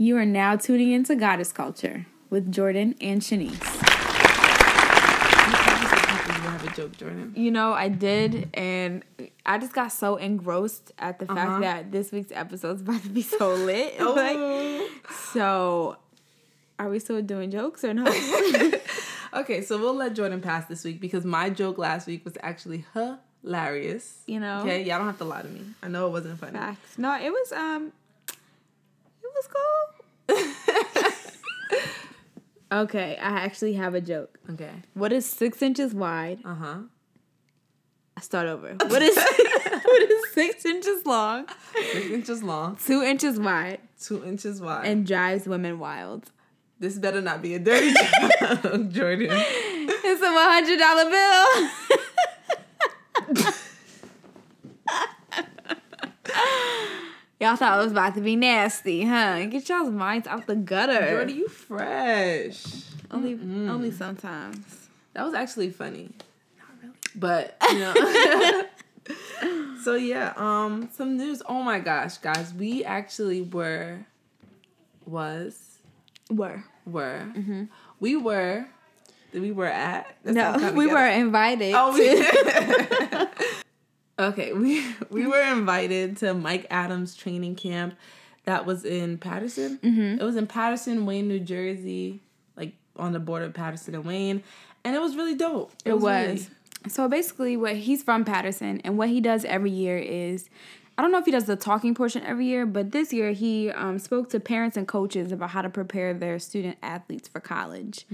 You are now tuning into Goddess Culture with Jordan and Shanice. You have a joke, Jordan. You know, I did, and I just got so engrossed at the fact Uh-huh. that this week's episode is about to be so lit. Oh. Like, so, are we still doing jokes or not? Okay, so we'll let Jordan pass this week because my joke last week was actually hilarious. You know? Okay, y'all don't have to lie to me. I know it wasn't funny. Facts. No, it was um, was cool. okay, I actually have a joke. Okay. What is six inches wide? Uh huh. I start over. What is what is six inches long, Six inches long, two inches wide, two inches wide. and drives women wild? this better not be a dirty joke, Jordan. It's a one hundred dollar bill. Y'all thought it was about to be nasty, huh? Get y'all's minds out the gutter. Jordan, you fresh. only, only sometimes. That was actually funny. Not really. But, you know. so yeah, um some news. Oh my gosh, guys, we actually were was Were were we were we were at no, we were invited. Oh, to- we Okay, we we were invited to Mike Adams training camp that was in Paterson. Mm-hmm. It was in Paterson, Wayne, New Jersey, like on the border of Paterson and Wayne, and it was really dope. It was. really- So basically, what he's from Paterson, and what he does every year is, I don't know if he does the talking portion every year, but this year he um, spoke to parents and coaches about how to prepare their student athletes for college.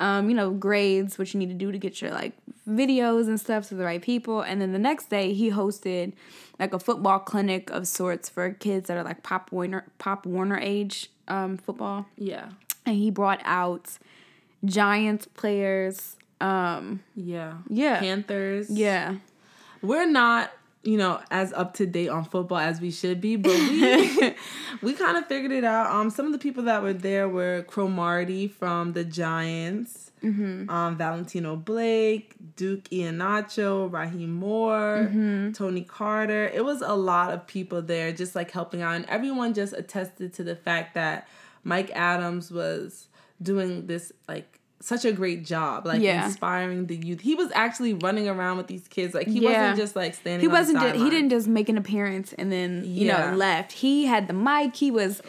Um, you know, grades, what you need to do to get your like videos and stuff to the right people, and then the next day he hosted like a football clinic of sorts for kids that are like Pop Warner, Pop Warner age um, football yeah, and he brought out Giants players. Um, yeah, Yeah. Panthers. yeah, we're not you know as up to date on football as we should be but we we kind of figured it out. Um some of the people that were there were cromartie from the giants um valentino blake duke ihenacho rahim moore tony carter. It was a lot of people there just like helping out and everyone just attested to the fact that mike adams was doing this like such a great job like Yeah. inspiring the youth he was actually running around with these kids like he Yeah. wasn't just like standing he on the wasn't. Just, he didn't just make an appearance and then you Yeah. know left. He had the mic. He was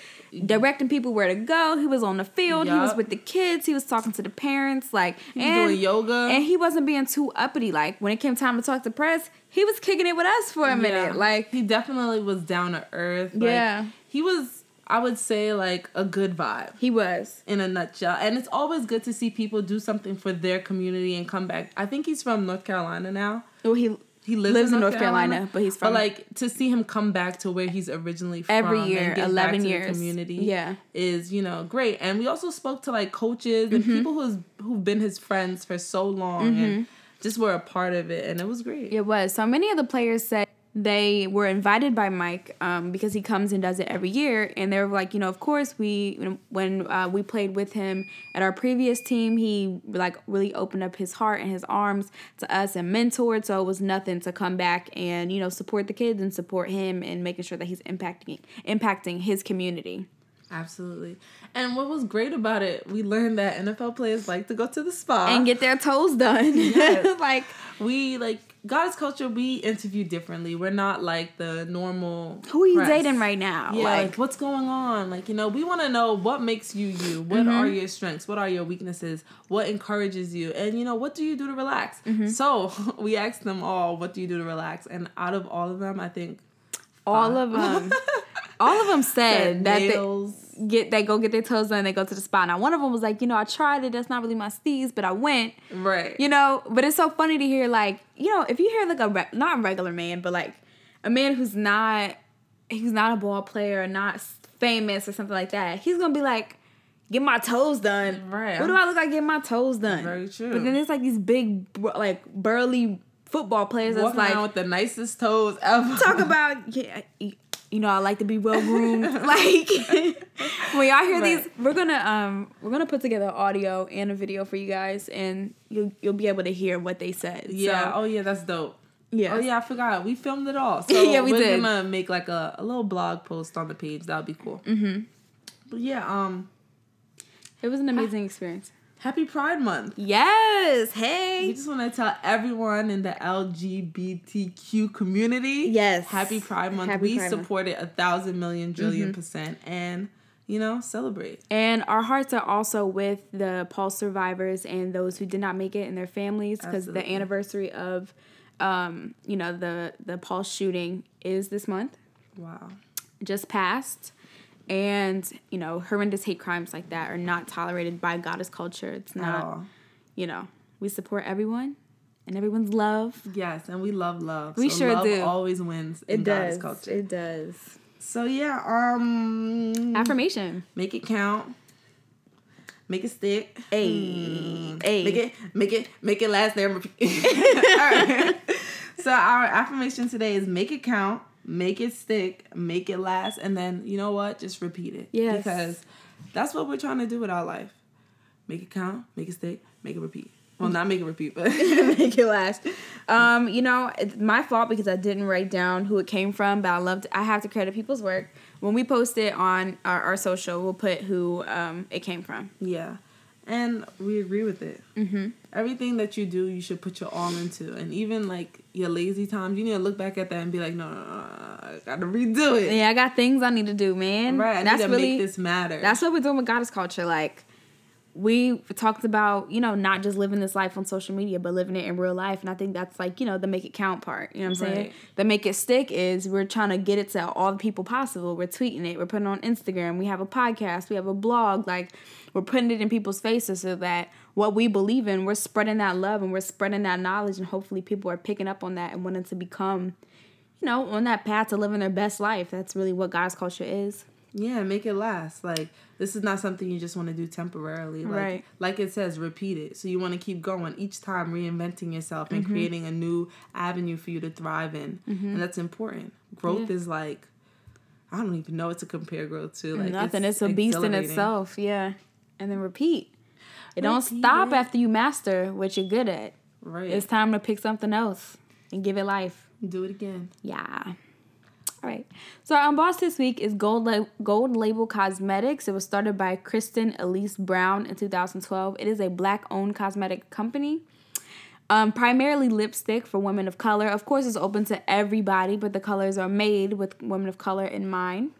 directing people where to go. He was on the field. He was with the kids. He was talking to the parents. Like and doing yoga and he wasn't being too uppity. Like when it came time to talk to press, he was kicking it with us for a minute. Like he definitely was down to earth like, Yeah. he was i would say like a good vibe he was. in a nutshell and it's always good to see people do something for their community and come back i think he's from north carolina now Well, he he lives, Lives in North, Carolina, but he's from- But like to see him come back to where he's originally from Every and year, give back 11 to the years. community, Yeah. is you know great. And we also spoke to like coaches and mm-hmm. people who's who've been his friends for so long and mm-hmm. just were a part of it, and it was great. It was. So many of the players said they were invited by Mike um, because he comes and does it every year, and they were like, you know, of course we when uh, we played with him at our previous team, he like really opened up his heart and his arms to us and mentored. So it was nothing to come back and you know support the kids and support him and making sure that he's impacting impacting his community. Absolutely. And what was great about it, we learned that NFL players like to go to the spa And get their toes done. Yes. like we like Goddess culture. We interview differently. We're not like the normal. who are you press. dating right now? Yeah, like, like what's going on? Like, you know, we want to know what makes you you. What Mm-hmm. are your strengths? What are your weaknesses? What encourages you? And, you know, what do you do to relax? Mm-hmm. So we asked them all, what do you do to relax? And out of all of them, I think all of them, all of them said that they, get they go get their toes done. They go to the spa. Now one of them was like, you know, I tried it. That's not really my steez, but I went. right. You know, but it's so funny to hear like, you know, if you hear like a re- not a regular man, but like a man who's not who's not a ball player or not famous or something like that, he's gonna be like, get my toes done. Right. What do I look like getting my toes done? Very true. But then there's like these big, like burly football players that's Walking like around with the nicest toes ever. talk about yeah you know i like to be well groomed like when y'all hear these we're gonna um we're gonna put together audio and a video for you guys and you'll you'll be able to hear what they said Yeah. so, oh yeah, that's dope. yeah Oh yeah, I forgot. We filmed it all. So Yeah, we we're did. gonna make like a, a little blog post on the page. That would be cool. Mm-hmm. But yeah, um, It was an amazing experience. Happy Pride Month. Yes. Hey. We just want to tell everyone in the LGBTQ community, Yes. happy Pride Month. Happy we Pride Month. it a thousand million trillion percent, and you know, celebrate. And our hearts are also with the Pulse survivors and those who did not make it and their families because the anniversary of, um, you know, the the Pulse shooting is this month. Wow. just passed and you know horrendous hate crimes like that are not tolerated by goddess culture it's not all. you know we support everyone and everyone's love Yes, and we love love. We So sure love do. Always wins in goddess culture. it does So yeah, um, affirmation make it count. Make it stick. Hey. Mm. Hey. Make it, make it, make it last there. All right. So our affirmation today is make it count, make it stick, make it last, and then you know what? Just repeat it. Yes. Because that's what we're trying to do with our life. Make it count, make it stick, make it repeat. Well, not make it repeat, but make it last um you know it's my fault because i didn't write down who it came from but i loved i have to credit people's work when we post it on our, our social we'll put who um it came from yeah. And we agree with it. mm-hmm everything that you do, you should put your all into. And even like your lazy times, you need to look back at that and be like, no, no, no, I gotta redo it. yeah i got things i need to do man Right, I that's need to really make this matter. That's what we're doing with goddess culture. Like, we talked about, you know, not just living this life on social media, but living it in real life. And I think that's like, you know, the make it count part. You know what I'm saying? Right. The make it stick is we're trying to get it to all the people possible. We're tweeting it, we're putting it on Instagram, we have a podcast, we have a blog. Like, we're putting it in people's faces so that what we believe in, we're spreading that love and we're spreading that knowledge. And hopefully people are picking up on that and wanting to become, you know, on that path to living their best life. That's really what goddess culture is. Yeah, make it last. Like this is not something you just want to do temporarily. Like, Right. Like it says, repeat it. So you want to keep going each time, reinventing yourself Mm-hmm. and creating a new avenue for you to thrive in, and that's important. Growth Yeah. is like. I don't even know what to compare growth to. Like Nothing. It's, a beast in itself. Yeah. And then repeat. It don't stop it. after you master what you're good at. Right. It's time to pick something else and give it life. do it again. Yeah. All right. So our unbossed this week is Gold La- Gold Label Cosmetics. It was started by Kristen Elise Brown in 2012. It is a black-owned cosmetic company. Um, primarily lipstick for women of color. Of course, it's open to everybody, but the colors are made with women of color in mind.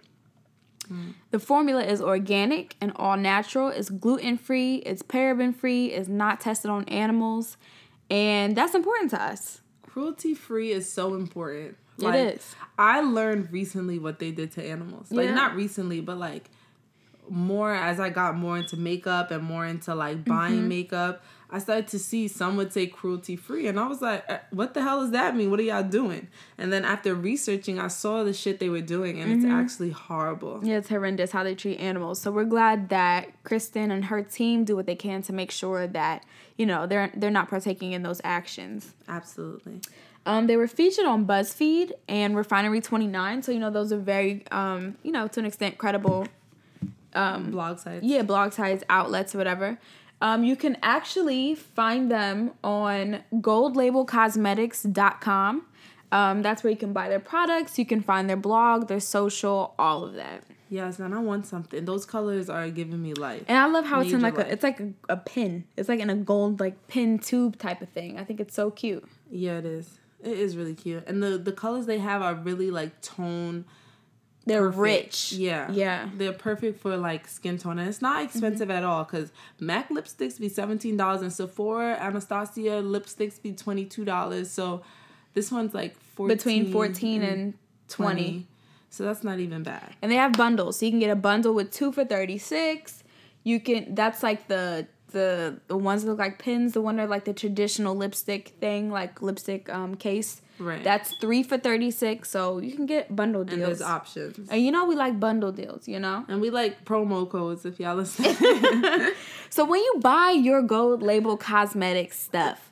The formula is organic and all natural. It's gluten free. It's paraben free. It's not tested on animals, and that's important to us. Cruelty free is so important. It is. I learned recently what they did to animals. Like Yeah. not recently, but like more as I got more into makeup and more into like buying Mm-hmm. makeup, I started to see some would say cruelty free, and I was like, "Eh, "What the hell does that mean? What are y'all doing?" And then after researching, I saw the shit they were doing, and Mm-hmm. it's actually horrible. Yeah, it's horrendous how they treat animals. So we're glad that Kristen and her team do what they can to make sure that you know they're they're not partaking in those actions. Absolutely. Um, they were featured on BuzzFeed and Refinery Twenty Nine, so you know those are very um, you know to an extent credible Blog sites. yeah blog sites outlets whatever um, you can actually find them on goldlabelcosmetics.com um, that's where you can buy their products you can find their blog their social all of that Yes, and I want something. Those colors are giving me life. and i love how it's in Major like a it's like a, a pin it's like in a gold like pin tube type of thing i think it's so cute Yeah, it is. It is really cute, and the the colors they have are really like tone. they're perfect. rich Yeah. yeah They're perfect for like skin tone, and it's not mm-hmm. expensive at all. Cause Mac lipsticks be seventeen dollars, and Sephora Anastasia lipsticks be twenty two dollars. So this one's like 14 between 14 and 20 So that's not even bad. and they have bundles so you can get a bundle with two for 36 you can that's like the the the ones that look like pins the one that are like the traditional lipstick thing like lipstick um case Right. that's three for 36 so you can get bundle deals. and there's options. and you know we like bundle deals you know And we like promo codes if y'all listen. so when you buy your gold label cosmetic stuff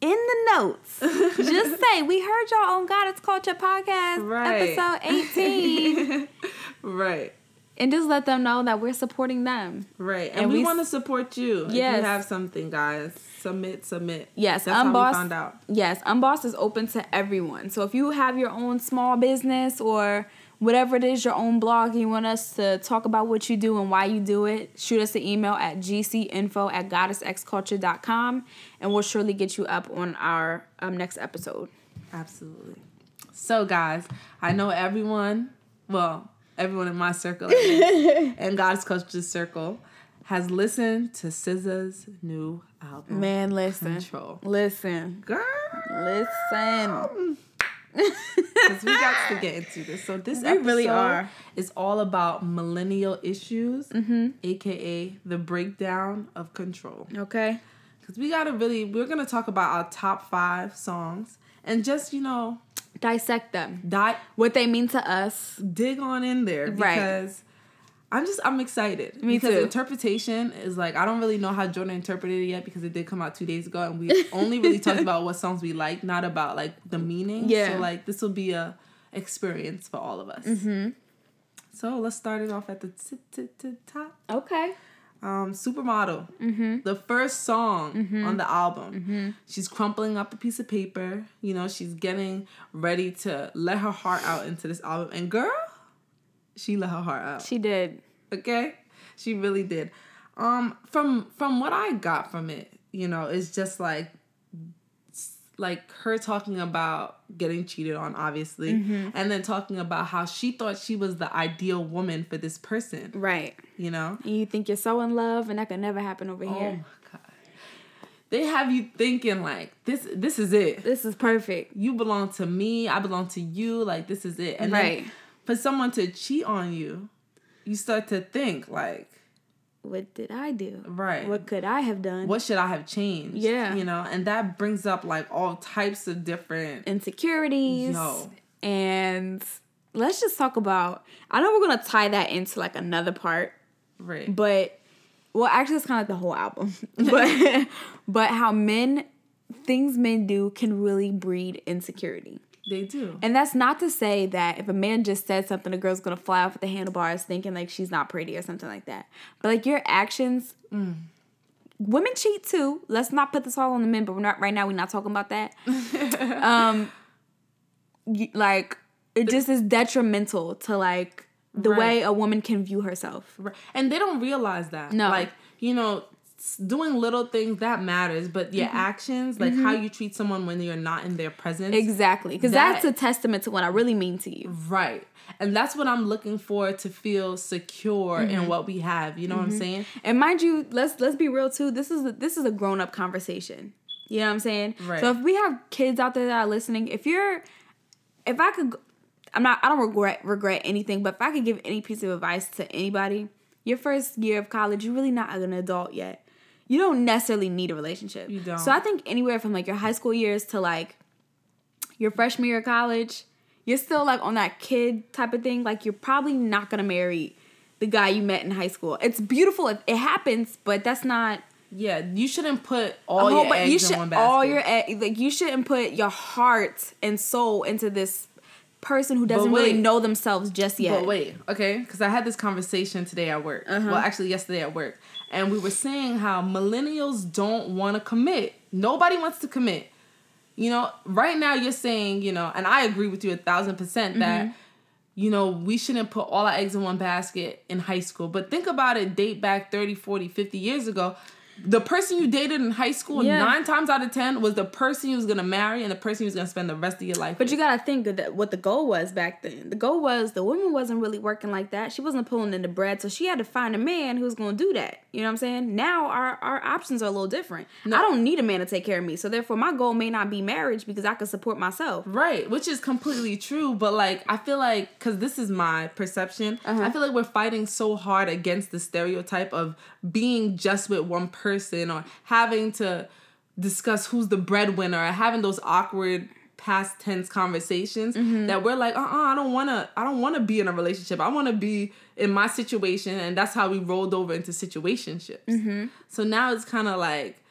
in the notes just say we heard y'all on God goddess culture podcast Right. episode 18 right. And just let them know that we're supporting them Right. And, And we, we want to support you. If you have something, guys, submit, submit. Yes, That's how we found out. Yes, Unbossed is open to everyone. So if you have your own small business or whatever it is, your own blog, and you want us to talk about what you do and why you do it, shoot us an email at gcinfo at goddessxculture.com and we'll surely get you up on our um, next episode. Absolutely. So, guys, I know everyone, well, everyone in my circle and Goddess Culture Circle has listened to SZA's new album. Man, listen. Control. Listen. Girl. Listen. Because we got to get into this. So this We episode really are. is all about millennial issues, mm-hmm. aka the breakdown of control. Okay. Because we gotta really, we're gonna talk about our top five songs and just you know, Dissect them. dot What they mean to us. dig on in there Right. because I'm just I'm excited. Me because too. interpretation is like I don't really know how Jordan interpreted it yet because it did come out two days ago and we only really talked about what songs we like, not about like the meaning. Yeah. So like this will be a experience for all of us. Mm-hmm. So let's start it off at the t- t- t- top. Okay. Um, Supermodel, Mm-hmm. the first song on the album. She's crumpling up a piece of paper. You know, she's getting ready to let her heart out into this album. And girl, she let her heart out. She did. Okay, she really did. Um, from from what I got from it, you know, it's just like like her talking about getting cheated on obviously mm-hmm. and then talking about how she thought she was the ideal woman for this person Right. you know And you think you're so in love and that could never happen over here. Oh here. my god. They have you thinking like this this is it. This is perfect. You belong to me, I belong to you, like this is it. And Right. then for someone to cheat on you, you start to think like, What did I do? right. What could I have done? what should I have changed? Yeah. You know, and that brings up like all types of different Insecurities. Yo. And let's just talk about I know we're gonna tie that into like another part, right. but well actually it's kinda like the whole album. but but how men things men do can really breed insecurity. They do. And that's not to say that if a man just said something, a girl's gonna fly off at the handlebars thinking like she's not pretty or something like that. But like your actions, women cheat too. Let's not put this all on the men, but we're not right now. We're not talking about that. um, like it just is detrimental to like the Right. way a woman can view herself. Right. And they don't realize that. No. Like, you know, doing little things that matters, but your mm-hmm. actions, like how mm-hmm. you treat someone when you're not in their presence. Exactly, because That- that's a testament to what I really mean to you. Right. And that's what I'm looking for to feel secure in mm-hmm. what we have. You know what I'm saying? And mind you, let's let's be real too. This is a, this is a grown up conversation. You know what I'm saying? Right. So if we have kids out there that are listening, if you're, if I could, I'm not. I don't regret regret anything. But if I could give any piece of advice to anybody, your first year of college, you're really not an adult yet. You don't necessarily need a relationship. You don't. So I think anywhere from like your high school years to like your freshman year of college, you're still like on that kid type of thing. Like you're probably not gonna marry the guy you met in high school. It's beautiful if it happens, but that's not Yeah. You shouldn't put all Oh, your but eggs you in one basket. all your egg- like you shouldn't put your heart and soul into this person who doesn't really know themselves just yet. But wait, okay? Because I had this conversation today at work. Uh-huh. Well, actually, yesterday at work. And we were saying how millennials don't want to commit. Nobody wants to commit. You know, right now you're saying, you know, and I agree with you a thousand percent Mm-hmm. that, you know, we shouldn't put all our eggs in one basket in high school. But think about it, date back 30, 40, 50 years ago. The person you dated in high school, Yeah. nine times out of 10, was the person you was going to marry and the person you was going to spend the rest of your life But with. you gotta think of that what the goal was back then. The goal was the woman wasn't really working like that. She wasn't pulling in the bread, so she had to find a man who was gonna do that. You know what I'm saying? Now our our options are a little different. I don't need a man to take care of me, so therefore my goal may not be marriage because I can support myself. Right, which is completely true, but like I feel like cuz this is my perception, Uh-huh. I feel like we're fighting so hard against the stereotype of being just with one person or having to discuss who's the breadwinner or having those awkward past tense conversations Mm-hmm. that we're like, "Uh-uh, I don't want to I don't want to be in a relationship. I want to be in my situation." And that's how we rolled over into situationships. Mm-hmm. So now it's kind of like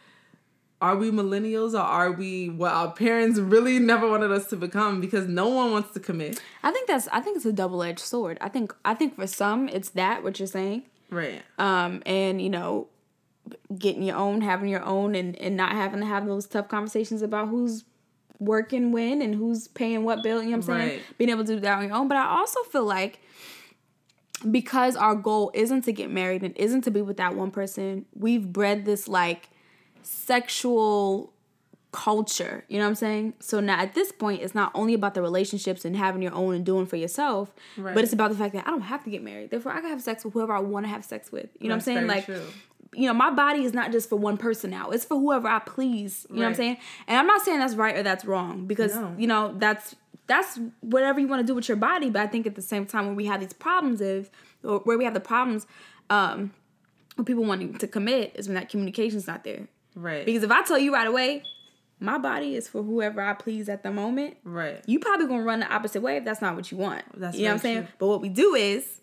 are we millennials or are we what our parents really never wanted us to become because no one wants to commit I think that's I think it's a double edged sword. I think I think for some it's that what you're saying. right um, and you know, getting your own, having your own, and and not having to have those tough conversations about who's work and win and who's paying what bill. You know what I'm saying? Right. Being able to do that on your own. But I also feel like because our goal isn't to get married and isn't to be with that one person, we've bred this like sexual culture. You know what I'm saying? So now at this point, it's not only about the relationships and having your own and doing for yourself, Right. but it's about the fact that I don't have to get married. Therefore, I can have sex with whoever I want to have sex with. You know That's what I'm saying? Like, true. You know, my body is not just for one person now. It's for whoever I please. You know what I'm saying? And I'm not saying that's right or that's wrong because No. you know that's that's whatever you want to do with your body. But I think at the same time, when we have these problems, is or where we have the problems, um, with people wanting to commit, is when that communication's not there. Right. Because if I tell you right away, my body is for whoever I please at the moment, right. you probably gonna run the opposite way if that's not what you want. That's you know what I'm saying? true. But what we do is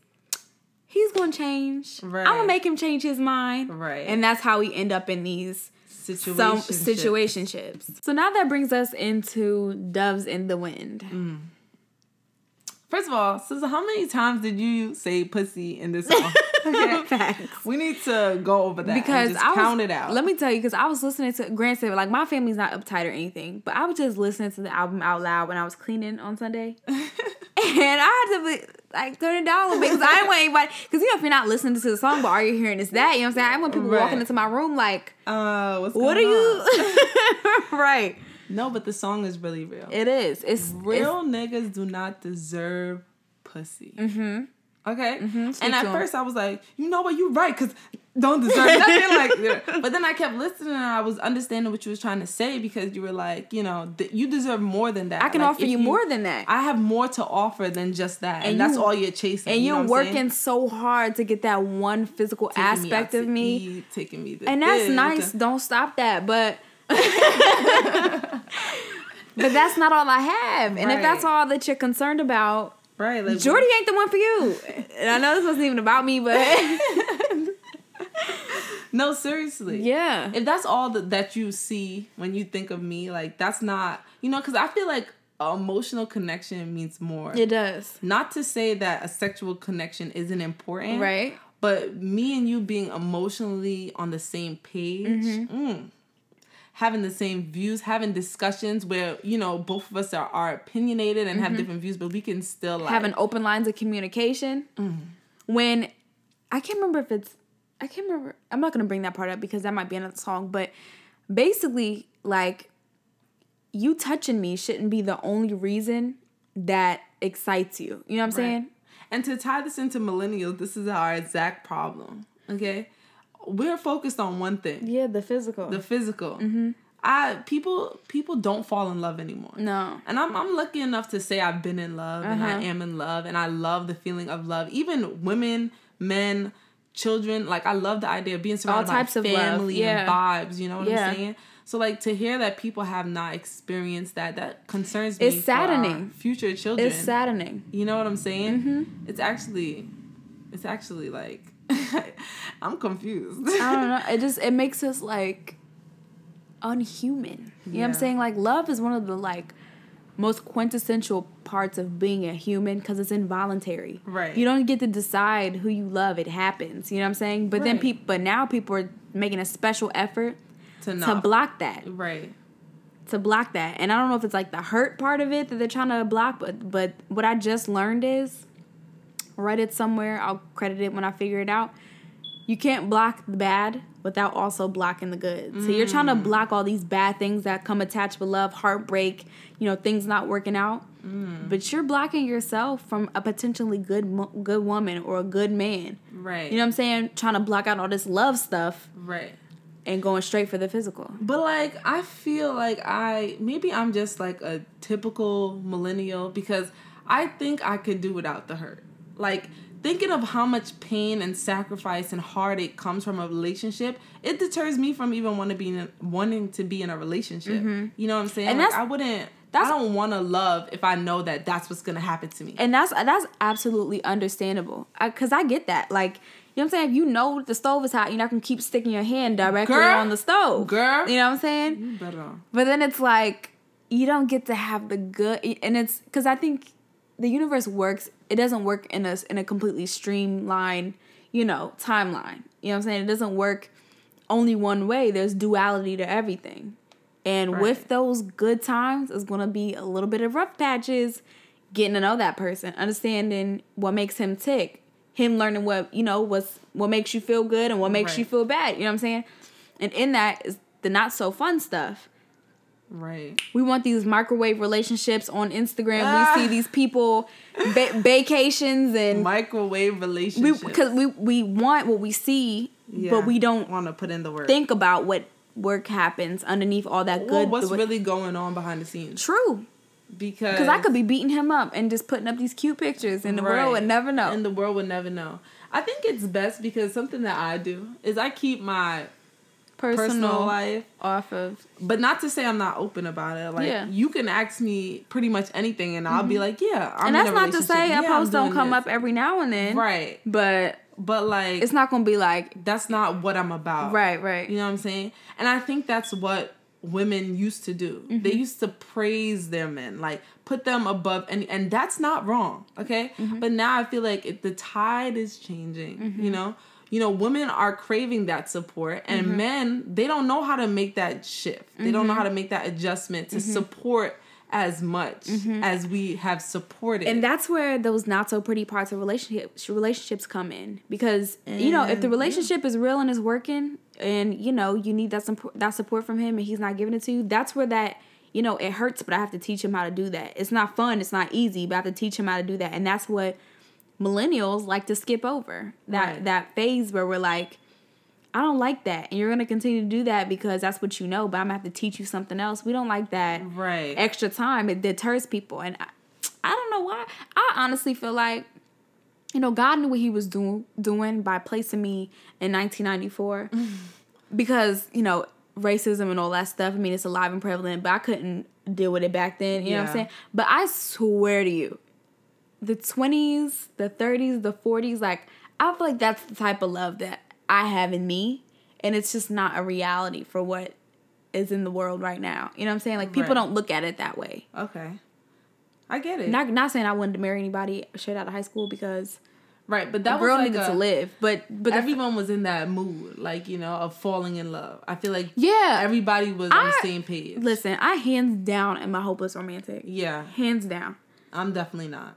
he's gonna change. Right. I'm gonna make him change his mind. Right. And that's how we end up in these some situationships. So now that brings us into Doves in the Wind. Mm. First of all, Susan, how many times did you say pussy in this song? okay. We need to go over that Because and just I was, count it out. Let me tell you, because I was listening to granted, like my family's not uptight or anything, but I was just listening to the album out loud when I was cleaning on Sunday, and I had to be like turn it down a bit because I didn't want anybody. Because you know, if you're not listening to the song, but all you're hearing is that, you know what I'm saying? I want people Right. walking into my room like, uh, what's "What are going you?" right. No, but the song is really real. It is. It's real niggas do not deserve pussy. Mm-hmm. Okay. Speak And at first I was like, you know what, you're right, because don't deserve nothing like that. But then I kept listening and I was understanding what you was trying to say because you were like, you know, th- you deserve more than that. I can Like, offer if you more than that. I have more to offer than just that. And, And that's all you're chasing. and you know you're what I'm saying? working so hard to get that one physical Taking me out aspect to of me. eat, taking me to and that's this, nice. Don't stop that, but but that's not all I have. And if that's all that you're concerned about, Right. Like, Jordy ain't the one for you. And I know this wasn't even about me, but No, seriously. yeah, if that's all that, that you see when you think of me, like that's not, you know, because I feel like emotional connection means more. it does. Not to say that a sexual connection isn't important, Right. But me and you being emotionally on the same page, Mm-hmm. mm, having the same views, having discussions where you know both of us are, are opinionated and have different views, but we can still like Mm-hmm. Having open lines of communication. When I can't remember if it's I can't remember. I'm not gonna bring that part up because that might be another song. But basically, like you touching me shouldn't be the only reason that excites you. You know what I'm saying? And to tie this into millennials, this is our exact problem. Okay, we're focused on one thing. Yeah, the physical. the physical. Mm-hmm. I people people don't fall in love anymore. no. And I'm I'm lucky enough to say I've been in love and I Uh-huh. am in love and I love the feeling of love. Even women, men, children, like I love the idea of being surrounded types by of family yeah. and vibes. You know what Yeah. I'm saying? So like to hear that people have not experienced that, that concerns me. It's for our saddening. future children. It's saddening. You know what I'm saying? Mm-hmm. It's actually, it's actually like, I'm confused. I don't know. It just it makes us like unhuman. You know what I'm saying? Like love is one of the like most quintessential parts of being a human because it's involuntary. Right. You don't get to decide who you love. It happens. You know what I'm saying? But then people but now people are making a special effort to to block that. Right. To block that. And I don't know if it's like the hurt part of it that they're trying to block, but but what I just learned is read it somewhere, I'll credit it when I figure it out. You can't block the bad without also blocking the good. So you're trying to mm. block all these bad things that come attached with love, heartbreak, you know, things not working out. Mm. But you're blocking yourself from a potentially good good woman or a good man. Right. You know what I'm saying? Trying to block out all this love stuff Right. and going straight for the physical. But like I feel like I maybe I'm just like a typical millennial because I think I could do without the hurt. Like thinking of how much pain and sacrifice and heartache comes from a relationship, it deters me from even want to be in, wanting to be in a relationship. You know what I'm saying? Mm-hmm. And like, that's- I wouldn't. that's- I don't want to love if I know that that's what's gonna happen to me. And that's that's absolutely understandable. I, Cause I get that. Like, you know what I'm saying? If you know the stove is hot, you're not gonna keep sticking your hand directly Girl. on the stove. Girl. You know what I'm saying? You better. But then it's like you don't get to have the good and it's because I think the universe works, it doesn't work in a in a completely streamlined, you know, timeline. You know what I'm saying? It doesn't work only one way. There's duality to everything. And Right. with those good times is going to be a little bit of rough patches, getting to know that person, understanding what makes him tick, him learning what, you know, what's what makes you feel good and what makes you feel bad, you know what I'm saying? And in that is the not so fun stuff. Right. We want these microwave relationships on Instagram. Ah. We see these people va- vacations and Microwave relationships. because we we want what we see, but we don't want to put in the work. think about what work happens underneath all that well, good. what's really going on behind the scenes? true? Because Because I could be beating him up and just putting up these cute pictures, and the world would never know. and the world would never know. I think it's best because something that I do is I keep my personal, personal life off of But not to say I'm not open about it. Like Yeah. Mm-hmm. you can ask me pretty much anything, and I'll be like, "Yeah." I'm and that's a not to say a Yeah, I'm post don't come this." up every now and then, right? But But like, it's not gonna be like that's not what I'm about. right, right. You know what I'm saying? And I think that's what women used to do. They Mm-hmm. used to praise their men, like put them above, and and that's not wrong. Okay, Mm-hmm. but now I feel like it, the tide is changing. Mm-hmm. You know. You know, women are craving that support, and Mm-hmm. men they don't know how to make that shift. They don't know how to make that adjustment to support as much as we have supported. Mm-hmm. and that's where those not so pretty parts of relationships relationships come in because you know if the And, relationship is real and is working and you know you need that support that support from him and he's not giving it to you that's where that you know it hurts but i have to teach him how to do that it's not fun it's not easy but i have to teach him how to do that and that's what millennials like to skip over that Right. that phase where we're like I don't like that. And you're going to continue to do that because that's what you know, but I'm going to have to teach you something else. We don't like that right. extra time. It deters people. And I, I don't know why. I honestly feel like, you know, God knew what he was doing doing by placing me in 1994 because, you know, racism and all that stuff. I mean, it's alive and prevalent, but I couldn't deal with it back then. You know what I'm saying? But I swear to you, the 20s, the 30s, the 40s, like, I feel like that's the type of love that I have in me. And it's just not a reality for what is in the world right now. You know what I'm saying? Like, people Right. don't look at it that way. okay. I get it. Not not saying I wanted to marry anybody straight out of high school because right, but the that girl was like needed a, to live. But but everyone was in that mood, like you know, of falling in love. I feel like yeah, everybody was on the same page. listen, I hands down am a hopeless romantic. Yeah, Hands down. I'm definitely not.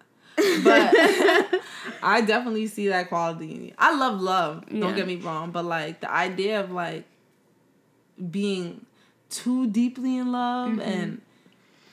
But I definitely see that quality in you. I love love. Don't get me wrong, but like the idea of like being too deeply in love and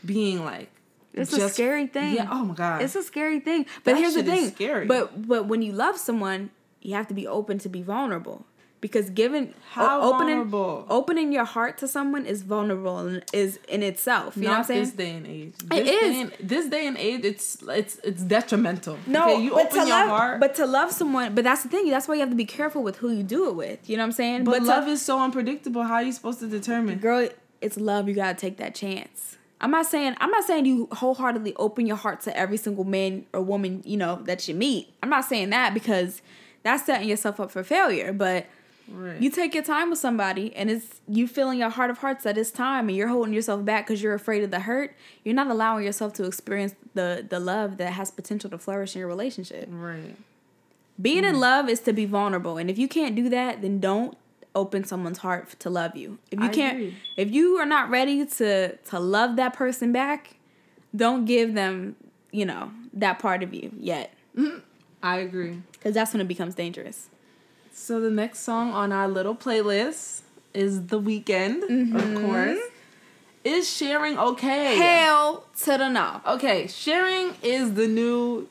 being like Mm-hmm. It's a scary thing. Yeah. Oh my god. It's a scary thing. But That here's the thing. scary. But but when you love someone, you have to be open to be vulnerable. Because giving How o- opening vulnerable? opening your heart to someone is vulnerable and is in itself. You know what I'm saying? this day and age. It This is. Day and, this day and age, it's it's it's detrimental. No, okay? you but open to your love, heart. but to love someone, but that's the thing. That's why you have to be careful with who you do it with. You know what I'm saying? But, to- love is so unpredictable. How are you supposed to determine? girl, it's love. You gotta take that chance. I'm not saying I'm not saying you wholeheartedly open your heart to every single man or woman you know that you meet. I'm not saying that because that's setting yourself up for failure. But Right. you take your time with somebody, and it's you feeling your heart of hearts that it's time, and you're holding yourself back because you're afraid of the hurt. You're not allowing yourself to experience the the love that has potential to flourish in your relationship. right. Being Mm-hmm. in love is to be vulnerable, and if you can't do that, then don't open someone's heart to love you. If you I can't, agree. if you are not ready to to love that person back, don't give them, you know, that part of you yet, I agree. because that's when it becomes dangerous. So the next song on our little playlist is The Weekend, Mm-hmm. of course. Is sharing okay? Hell to the no. Okay, sharing is the new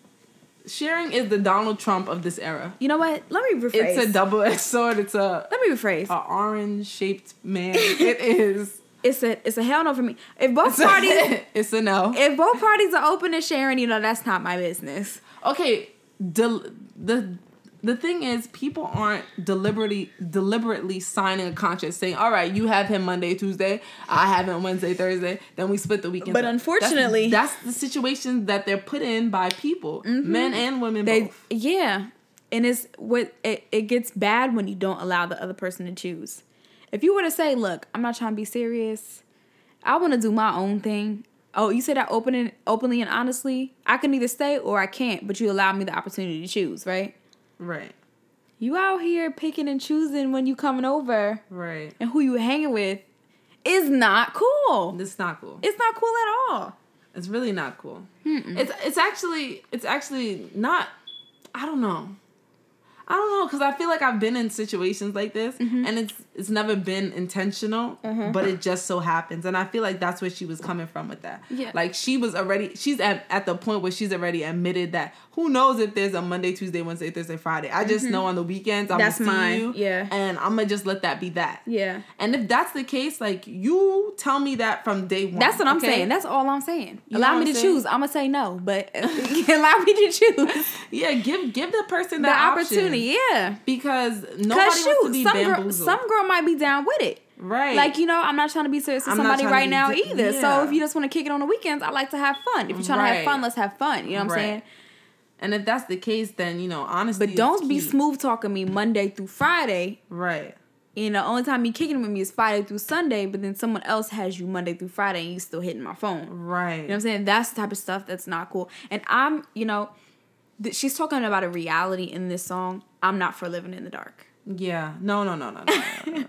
sharing is the Donald Trump of this era. You know what? Let me rephrase. It's a double-edged sword. It's a, Let me rephrase. a orange-shaped man. it is. It's a it's a hell no for me. If both parties it's a no. if both parties are open to sharing, you know, that's not my business. okay del- the the thing is people aren't deliberately deliberately signing a contract saying all right you have him monday tuesday i have him wednesday thursday then we split the weekend But unfortunately- that's, the situation that they're put in by people mm-hmm. men and women They both yeah, and it's what it, it gets bad when you don't allow the other person to choose. If you were to say, "Look, I'm not trying to be serious. I want to do my own thing." Oh, you said that open openly and honestly. I can either stay or I can't, but you allow me the opportunity to choose, right? Right You out here picking and choosing when you coming over right and who you hanging with is not cool. It's not cool. It's not cool at all. It's really not cool. It's it's actually it's actually not. I don't know. I don't know because I feel like I've been in situations like this, Mm-hmm. and it's it's never been intentional, but it just so happens, and I feel like that's where she was coming from with that. Yeah. like she was already she's at at the point where she's already admitted that who knows if there's a Monday, Tuesday, Wednesday, Thursday, Friday. I just know on the weekends I'm Mm-hmm. That's gonna see mine. you, Yeah. and I'm gonna just let that be that. Yeah. And if that's the case, like you tell me that from day one. That's what I'm okay? saying. That's all I'm saying. You Allow me to saying? choose. I'm gonna say no, but allow me to choose Yeah, give give the person the that opportunity. Yeah. because nobody Cause wants to shoot, be some girl, bamboozled. some girl might be down with it. right, Like you know, I'm not trying to be serious with I'm somebody right now either. yeah. So if you just want to kick it on the weekends, I like to have fun. If you're trying to have fun, let's have fun. You know what I'm saying? and if that's the case, then you know, honestly, But don't be smooth talking me Monday through Friday. Right, You know, only time you kicking with me is Friday through Sunday, but then someone else has you Monday through Friday and you still hitting my phone. right, You know what I'm saying? That's the type of stuff that's not cool. And I'm, you know, th- she's talking about a reality in this song. I'm not for living in the dark. Yeah. No, no, no, no, no.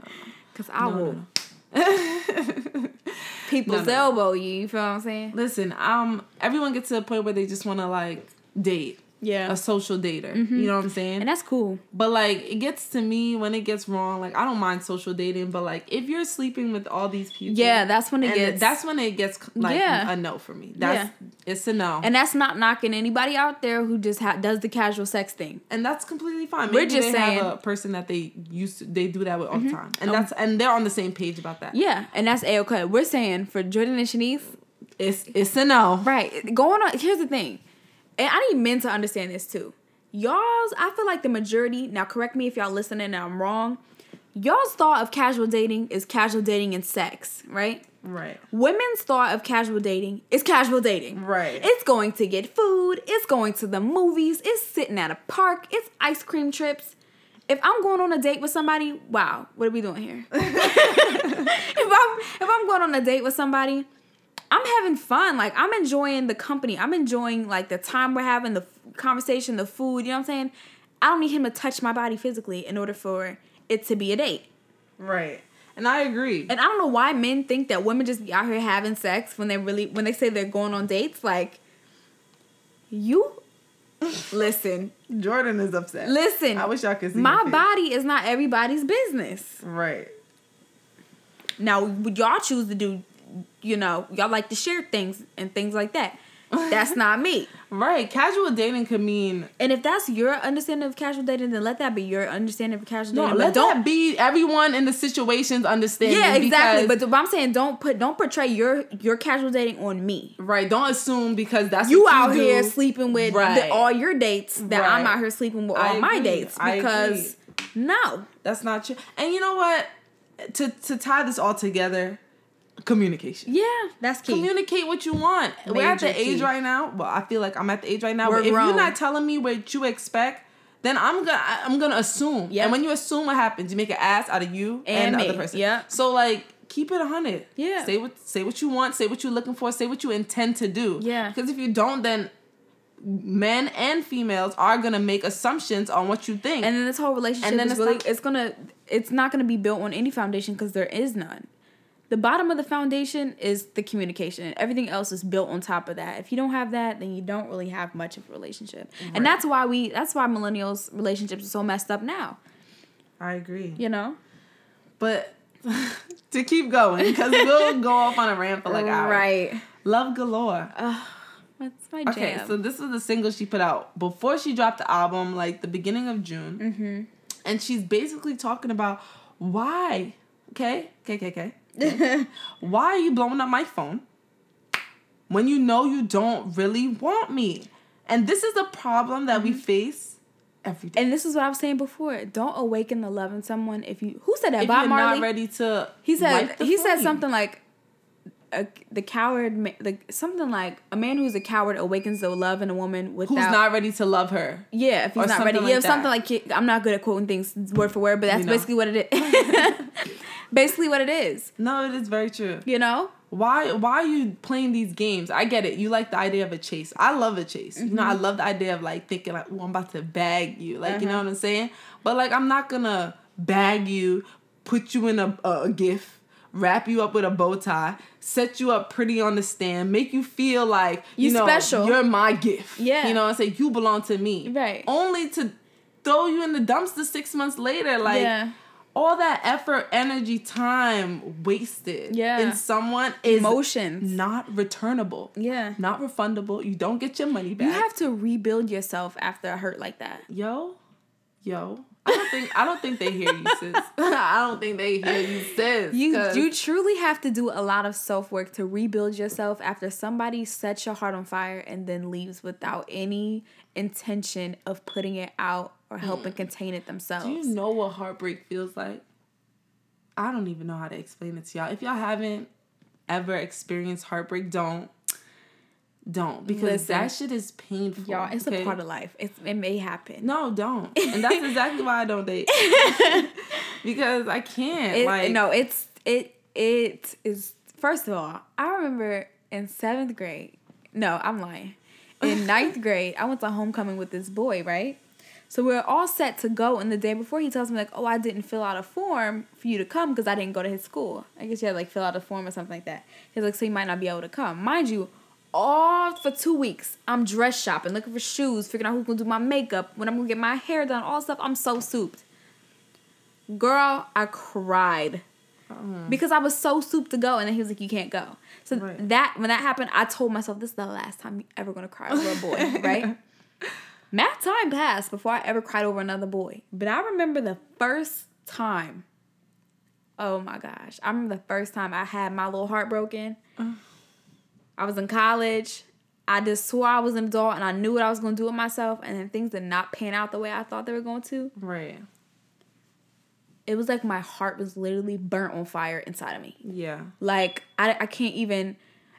Because no, no, no. I will. People's elbow you. You feel what I'm saying? Listen, um, everyone gets to a point where they just want to like date yeah. a social dater. You know what I'm saying? And that's cool. But like it gets to me when it gets wrong. Like I don't mind social dating, but like if you're sleeping with all these people, Yeah, that's when it gets. that's when it gets like Yeah. a no for me. That's it's a no, and, that's not knocking anybody out there who just ha- does the casual sex thing. And that's completely fine. We're just they saying- Mm-hmm. have a person that they used to they do that with all the time, and that's and they're on the same page about that. Yeah, and that's a okay. We're saying for Jordan and Shanice, It's it's a no. right? Going on. Here's the thing, and I need men to understand this too. Y'all's, I feel like the majority. Now, correct me if y'all listening and I'm wrong. Y'all's thought of casual dating is casual dating and sex, right? Right. Women's thought of casual dating is casual dating. Right. It's going to get food, it's going to the movies, it's sitting at a park, it's ice cream trips. If I'm going on a date with somebody, wow, what are we doing here? if I'm if I'm going on a date with somebody, I'm having fun. Like I'm enjoying the company. I'm enjoying like the time we're having, the f- conversation, the food, you know what I'm saying? I don't need him to touch my body physically in order for it to be a date. Right. And I agree. And I don't know why men think that women just be out here having sex when they really when they say they're going on dates. Like, you listen, Jordan is upset. listen. I wish y'all could see my body is not everybody's business. Right. Now, would y'all choose to do, you know, y'all like to share things and things like that. That's not me. Right. Casual dating could mean And if that's your understanding of casual dating, then let that be your understanding of casual no. dating. Let don't that be everyone in the situations understanding. Yeah, exactly. But, but I'm saying don't put don't portray your your casual dating on me. right. Don't assume because that's You what out do. here sleeping with Right. the, all your dates that I'm out here sleeping with I all my agree. dates I because no. That's not true. And you know what? To to tie this all together, communication. Yeah, that's key. Communicate what you want. We're at the Major age key. right now. Well, I feel like I'm at the age right now. We're but if grown. you're not telling me what you expect, then I'm gonna I'm gonna assume. Yep. And when you assume, what happens? You make an ass out of you and, And the other person. Yeah. So like, keep it a hundred. Yeah. Say what say what you want. Say what you're looking for. Say what you intend to do. Yeah. Because if you don't, then men and females are gonna make assumptions on what you think. And then this whole relationship And then is it's really not- it's gonna it's not gonna be built on any foundation because there is none. The bottom of the foundation is the communication. and Everything else is built on top of that. If you don't have that, then you don't really have much of a relationship. And that's why we that's why millennials relationships are so messed up now. I agree. You know? But to keep going, because we'll go off on a rant for like hours. Right. Love galore. What's my jam? Okay, so this is the single she put out before she dropped the album, like the beginning of June. Mm-hmm. And she's basically talking about why. Okay, okay, okay, okay. Okay. why are you blowing up my phone when you know you don't really want me? And this is a problem that we Mm-hmm. face every day. And this is what I was saying before. Don't awaken the love in someone if you who said that? if Bob you're Marley. not ready to, he said the he said something like a, the coward like something like a man who's a coward awakens the love in a woman without who's not ready to love her. yeah if he's not ready like yeah that. something like I'm not good at quoting things word for word but that's You know. basically what it is basically what it is No, it is very true. you know Why why are you playing these games? I get it. You like the idea of a chase. I love a chase. You know, Mm-hmm. I love the idea of like thinking like, oh, I'm about to bag you. Like, you know Uh-huh. what I'm saying? But like I'm not gonna bag you, put you in a, a, a gift, wrap you up with a bow tie, set you up pretty on the stand, make you feel like you, You know special. you're my gift. Yeah. you know, and say you belong to me. Right. Only to throw you in the dumpster six months later, like. yeah. All that effort, energy, time wasted Yeah. in someone is Emotions. not returnable, Yeah. not refundable. You don't get your money back. You have to rebuild yourself after a hurt like that. yo, yo. I don't think I don't think they hear you, sis. I don't think they hear you, sis. You you truly have to do a lot of self work to rebuild yourself after somebody sets your heart on fire and then leaves without any intention of putting it out or helping contain it themselves. Do you know what heartbreak feels like? I don't even know how to explain it to y'all. If y'all haven't ever experienced heartbreak, don't. Don't. Because Listen. that shit is painful. Y'all, it's okay? a part of life. It's, it may happen. No, don't. And that's exactly why I don't date. because I can't. It, like no, it's it it is. First of all, I remember in seventh grade. No, I'm lying. In ninth grade, I went to homecoming with this boy, right? So we are all set to go, and the day before, he tells me like, "Oh, I didn't fill out a form for you to come because I didn't go to his school. I guess you had to, like fill out a form or something like that." He's like, "So you might not be able to come." Mind you, all for two weeks, I'm dress shopping, looking for shoes, figuring out who's gonna do my makeup, when I'm gonna get my hair done, all stuff. I'm so souped. Girl, I cried mm. because I was so souped to go, and then he was like, "You can't go." So Right. that when that happened, I told myself, "This is the last time you ever gonna cry over a boy." right? Mad time passed before I ever cried over another boy, but I remember the first time. Oh my gosh! I remember the first time I had my little heart broken. I was in college. I just swore I was an adult, and I knew what I was gonna do with myself, and then things did not pan out the way I thought they were going to. Right. It was like my heart was literally burnt on fire inside of me. Yeah. Like I, I can't even.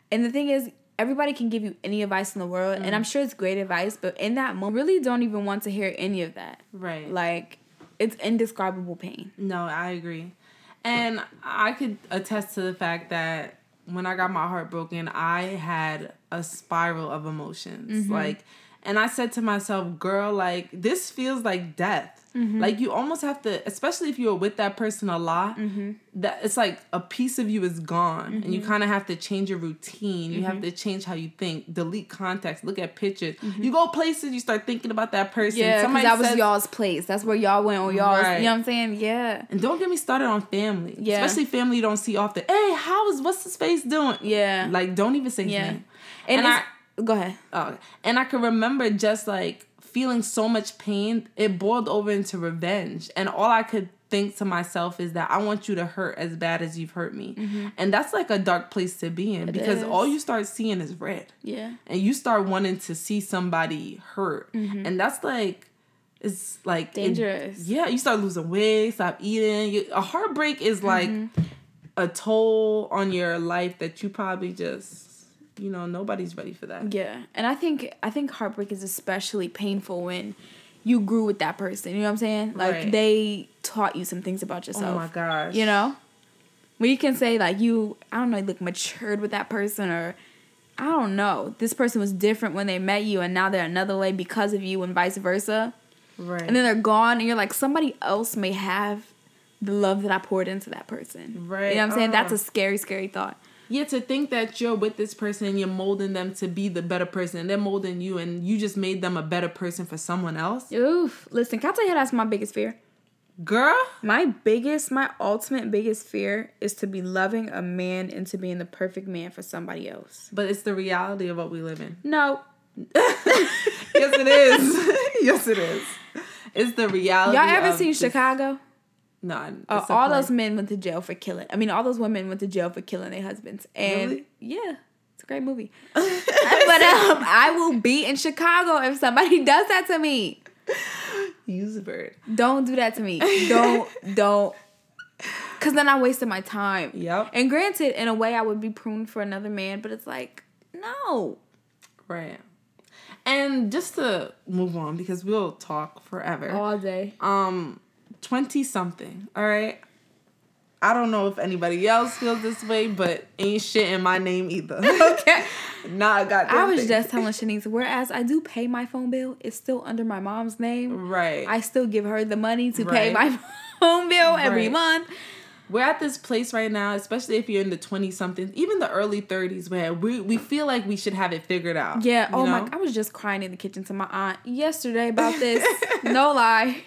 And the thing is, everybody can give you any advice in the world, and mm. I'm sure it's great advice. But in that moment, really don't even want to hear any of that. Right. Like it's indescribable pain. No, I agree. And I could attest to the fact that when I got my heart broken, I had a spiral of emotions. Mm-hmm. Like, and I said to myself, girl, like, this feels like death. Mm-hmm. Like, you almost have to, especially if you're with that person a lot, mm-hmm. that it's like a piece of you is gone. And you mm-hmm. kind of have to change your routine. You have to change how you think, delete contacts, look at pictures. You go places, you start thinking about that person. Yeah, Somebody that was y'all's place. That's where y'all went on y'all's. Right. You know what I'm saying? Yeah. and don't get me started on family. Yeah. Especially family you don't see often. Hey, how is what's his face doing? Yeah. Like don't even say his Yeah. name. And, And it's- go ahead. Oh, and I can remember just like feeling so much pain. It boiled over into revenge. And all I could think to myself is that I want you to hurt as bad as you've hurt me. Mm-hmm. And that's like a dark place to be in because is. all you start seeing is red. Yeah. And you start wanting to see somebody hurt. Mm-hmm. And that's like it's like it- Dangerous. yeah, you start losing weight, stop eating. You, a heartbreak is like mm-hmm. a toll on your life that you probably just, you know, nobody's ready for that. Yeah, and I think I think heartbreak is especially painful when you grew with that person. You know what I'm saying? Like Right. they taught you some things about yourself. Oh my gosh. You know, when you can say like you, I don't know, you look matured with that person, or I don't know, this person was different when they met you, and now they're another way because of you, and vice versa. Right. And then they're gone, and you're like, somebody else may have the love that I poured into that person. Right. You know what I'm saying? That's Uh. a scary, scary thought. Yeah, to think that you're with this person and you're molding them to be the better person and they're molding you and you just made them a better person for someone else. Oof. Listen, can I tell you that's my biggest fear? Girl. My biggest, my ultimate biggest fear is to be loving a man into being the perfect man for somebody else. But it's the reality of what we live in. No. yes, it is. yes, it is. It's the reality. Y'all ever seen this- Chicago? No. Uh, all those men went to jail for killing. I mean, all those women went to jail for killing their husbands. And Really? yeah, it's a great movie. but um, I will be in Chicago if somebody does that to me. Use a bird. Don't do that to me. Don't, don't. Because then I wasted my time. Yep. And granted, in a way, I would be pruned for another man, but it's like, no. Right. And just to move on because we'll talk forever. All day. um 20 something all right i don't know if anybody else feels this way but ain't shit in my name either okay nah i got I was just telling Shanice, whereas I do pay my phone bill, it's still under my mom's name. right I still give her the money to pay my phone bill every Right. month. we're at this place right now, especially if you're in the 20 somethings, even the early 30s, where we, we feel like we should have it figured out. Yeah. Oh know? my, I was just crying in the kitchen to my aunt yesterday about this. no lie.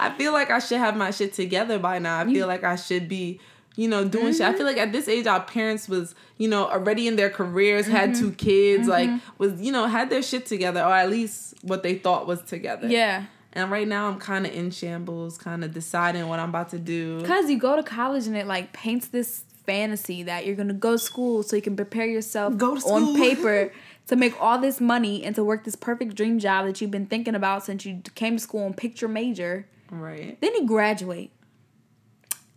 I feel like I should have my shit together by now. I feel like I should be, you know, doing mm-hmm. shit. I feel like at this age, our parents was, you know, already in their careers, mm-hmm. had two kids, mm-hmm. like was, you know, had their shit together, or at least what they thought was together. Yeah. And right now I'm kind of in shambles, kind of deciding what I'm about to do. Cause you go to college and it like paints this fantasy that you're gonna go to school so you can prepare yourself go on paper to make all this money and to work this perfect dream job that you've been thinking about since you came to school and picked your major. Right. Then you graduate.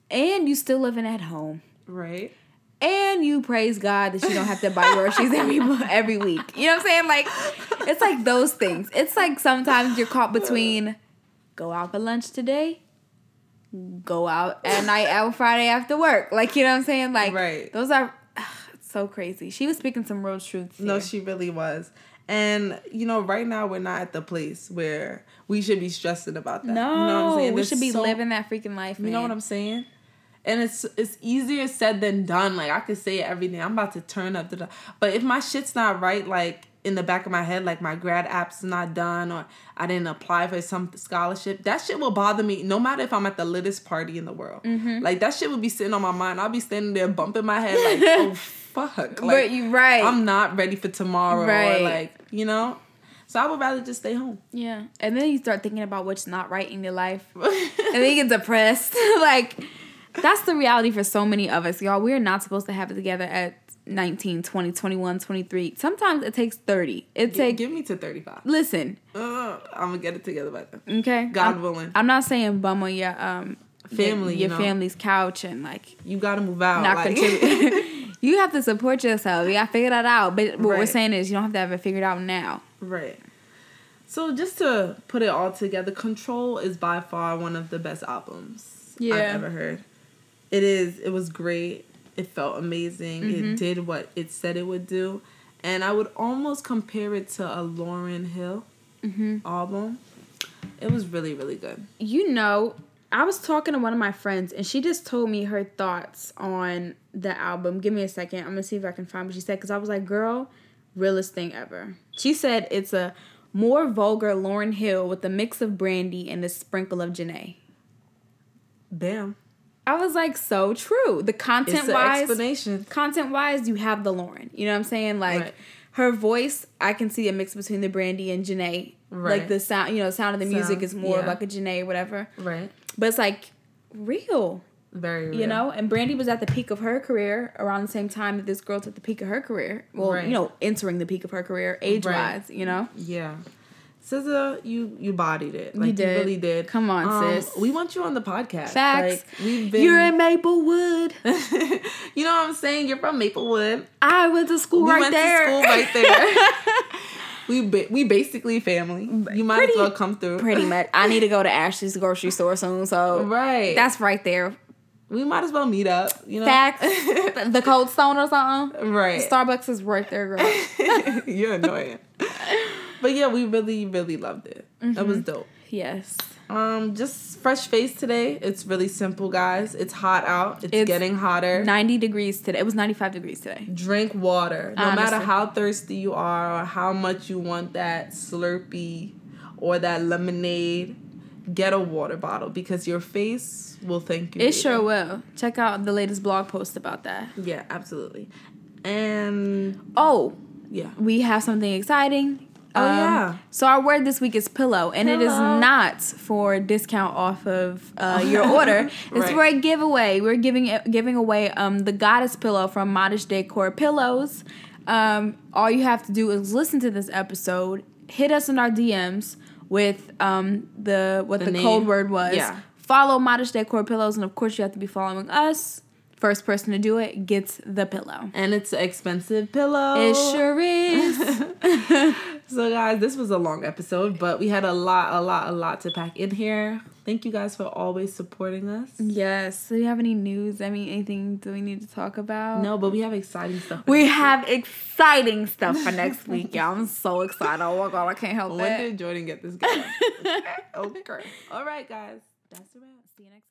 And you still living at home. Right. And you praise God that you don't have to buy groceries every every week. You know what I'm saying? Like it's like those things. It's like sometimes you're caught between go out for lunch today, go out at night out Friday after work. Like you know what I'm saying? Like right. those are ugh, so crazy. She was speaking some real truths. No, she really was. And you know, right now we're not at the place where we should be stressing about that. No, you know what I'm saying? we should be so, living that freaking life. Man. You know what I'm saying? And it's it's easier said than done. Like I could say it every day. I'm about to turn up the, but if my shit's not right, like in the back of my head, like my grad app's not done or I didn't apply for some scholarship, that shit will bother me no matter if I'm at the littest party in the world. Mm-hmm. Like that shit would be sitting on my mind. I'll be standing there bumping my head like, oh fuck. Like, but you right. I'm not ready for tomorrow. Right. Or like, you know? So I would rather just stay home. Yeah. And then you start thinking about what's not right in your life. and then you get depressed. like that's the reality for so many of us, y'all. We're not supposed to have it together at 19, 20, 21, 23. Sometimes it takes 30. It takes Give me to 35. Listen. Uh, I'm going to get it together by then. Okay. God I'm, willing. I'm not saying bum on your um family, your, your you know? family's couch and like you got to move out. Not like. you have to support yourself. You got to figure that out. But what right. we're saying is you don't have to have it figured out now. Right. So just to put it all together, Control is by far one of the best albums yeah. I've ever heard. It is. It was great. It felt amazing. Mm-hmm. It did what it said it would do, and I would almost compare it to a Lauryn Hill mm-hmm. album. It was really really good. You know, I was talking to one of my friends, and she just told me her thoughts on the album. Give me a second. I'm gonna see if I can find what she said because I was like, "Girl, realest thing ever." She said it's a more vulgar Lauryn Hill with a mix of brandy and a sprinkle of Jhené. Bam. I was like, so true. The content wise, explanation. Content wise, you have the Lauryn. You know what I'm saying? Like right. her voice, I can see a mix between the Brandy and Jhené. Right. Like the sound, you know, sound of the music sound, is more yeah. like a or whatever. Right. But it's like real. Very real. You know, and Brandy was at the peak of her career around the same time that this girl's at the peak of her career. Well, right. you know, entering the peak of her career age wise, right. you know? Yeah. SZA, you you bodied it. Like you, did. you really did. Come on, um, sis. We want you on the podcast. Facts. Like, we've been... You're in Maplewood. you know what I'm saying? You're from Maplewood. I went to school we right went there. To school right there. we ba- we basically family. You might pretty, as well come through. Pretty much. I need to go to Ashley's grocery store soon, so right. That's right there. We might as well meet up. You know, facts. the Cold Stone or something. Right. Starbucks is right there, girl. You're annoying. But yeah, we really, really loved it. Mm-hmm. That was mm-hmm. dope. Yes. Um, just fresh face today. It's really simple, guys. It's hot out. It's, it's, getting hotter. 90 degrees today. It was 95 degrees today. Drink water. No Honestly. matter how thirsty you are or how much you want that Slurpee or that lemonade, get a water bottle because your face will thank you. It later. sure will. Check out the latest blog post about that. Yeah, absolutely. And oh, yeah. We have something exciting Oh um, yeah. So our word this week is pillow, and pillow. it is not for discount off of uh, your order. It's right. for a giveaway. We're giving giving away um, the goddess pillow from Modish Decor Pillows. Um, all you have to do is listen to this episode, hit us in our DMs with um, the what the, the code word was. Yeah. Follow Modish Decor Pillows, and of course you have to be following us first person to do it gets the pillow. And it's an expensive pillow. It sure is. so guys, this was a long episode, but we had a lot, a lot, a lot to pack in here. Thank you guys for always supporting us. Yes. Do you have any news? I mean, anything do we need to talk about? No, but we have exciting stuff. We have week. exciting stuff for next week, y'all. I'm so excited. Oh my god, I can't help when it. When did Jordan get this going? okay. okay. All right, guys. That's the wrap. See you next week.